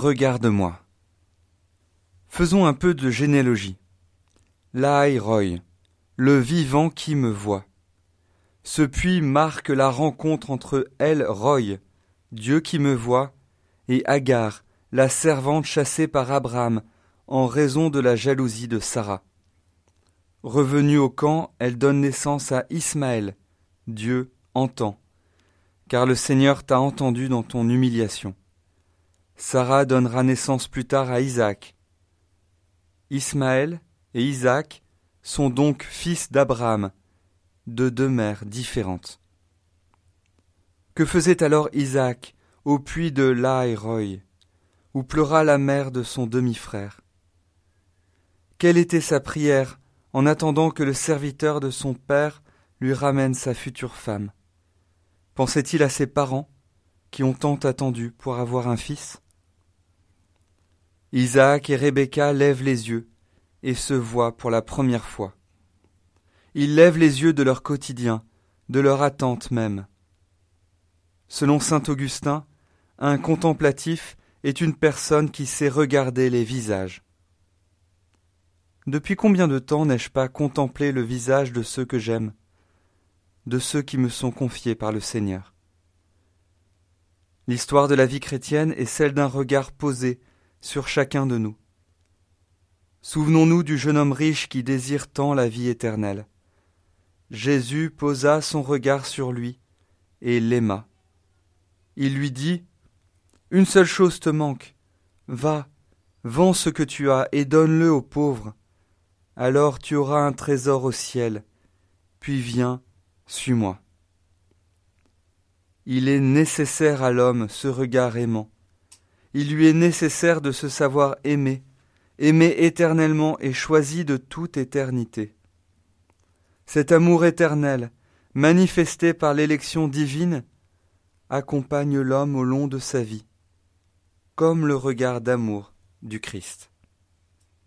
regarde-moi. Faisons un peu de généalogie. Lai Roy, le vivant qui me voit. Ce puits marque la rencontre entre El Roy, Dieu qui me voit, et Agar, la servante chassée par Abraham en raison de la jalousie de Sarah. Revenue au camp, elle donne naissance à Ismaël. Dieu entend, car le Seigneur t'a entendu dans ton humiliation. Sarah donnera naissance plus tard à Isaac. Ismaël et Isaac sont donc fils d'Abraham, de deux mères différentes. Que faisait alors Isaac au puits de Laïroy, où pleura la mère de son demi-frère? Quelle était sa prière en attendant que le serviteur de son père lui ramène sa future femme? Pensait-il à ses parents, qui ont tant attendu pour avoir un fils? Isaac et Rebecca lèvent les yeux et se voient pour la première fois. Ils lèvent les yeux de leur quotidien, de leur attente même. Selon saint Augustin, un contemplatif est une personne qui sait regarder les visages. Depuis combien de temps n'ai-je pas contemplé le visage de ceux que j'aime, de ceux qui me sont confiés par le Seigneur? L'histoire de la vie chrétienne est celle d'un regard posé sur chacun de nous. Souvenons-nous du jeune homme riche qui désire tant la vie éternelle. Jésus posa son regard sur lui et l'aima. Il lui dit Une seule chose te manque. Va, vends ce que tu as et donne-le aux pauvres. Alors tu auras un trésor au ciel. Puis viens, suis-moi. Il est nécessaire à l'homme ce regard aimant il lui est nécessaire de se savoir aimer, aimer éternellement et choisi de toute éternité. Cet amour éternel, manifesté par l'élection divine, accompagne l'homme au long de sa vie, comme le regard d'amour du Christ.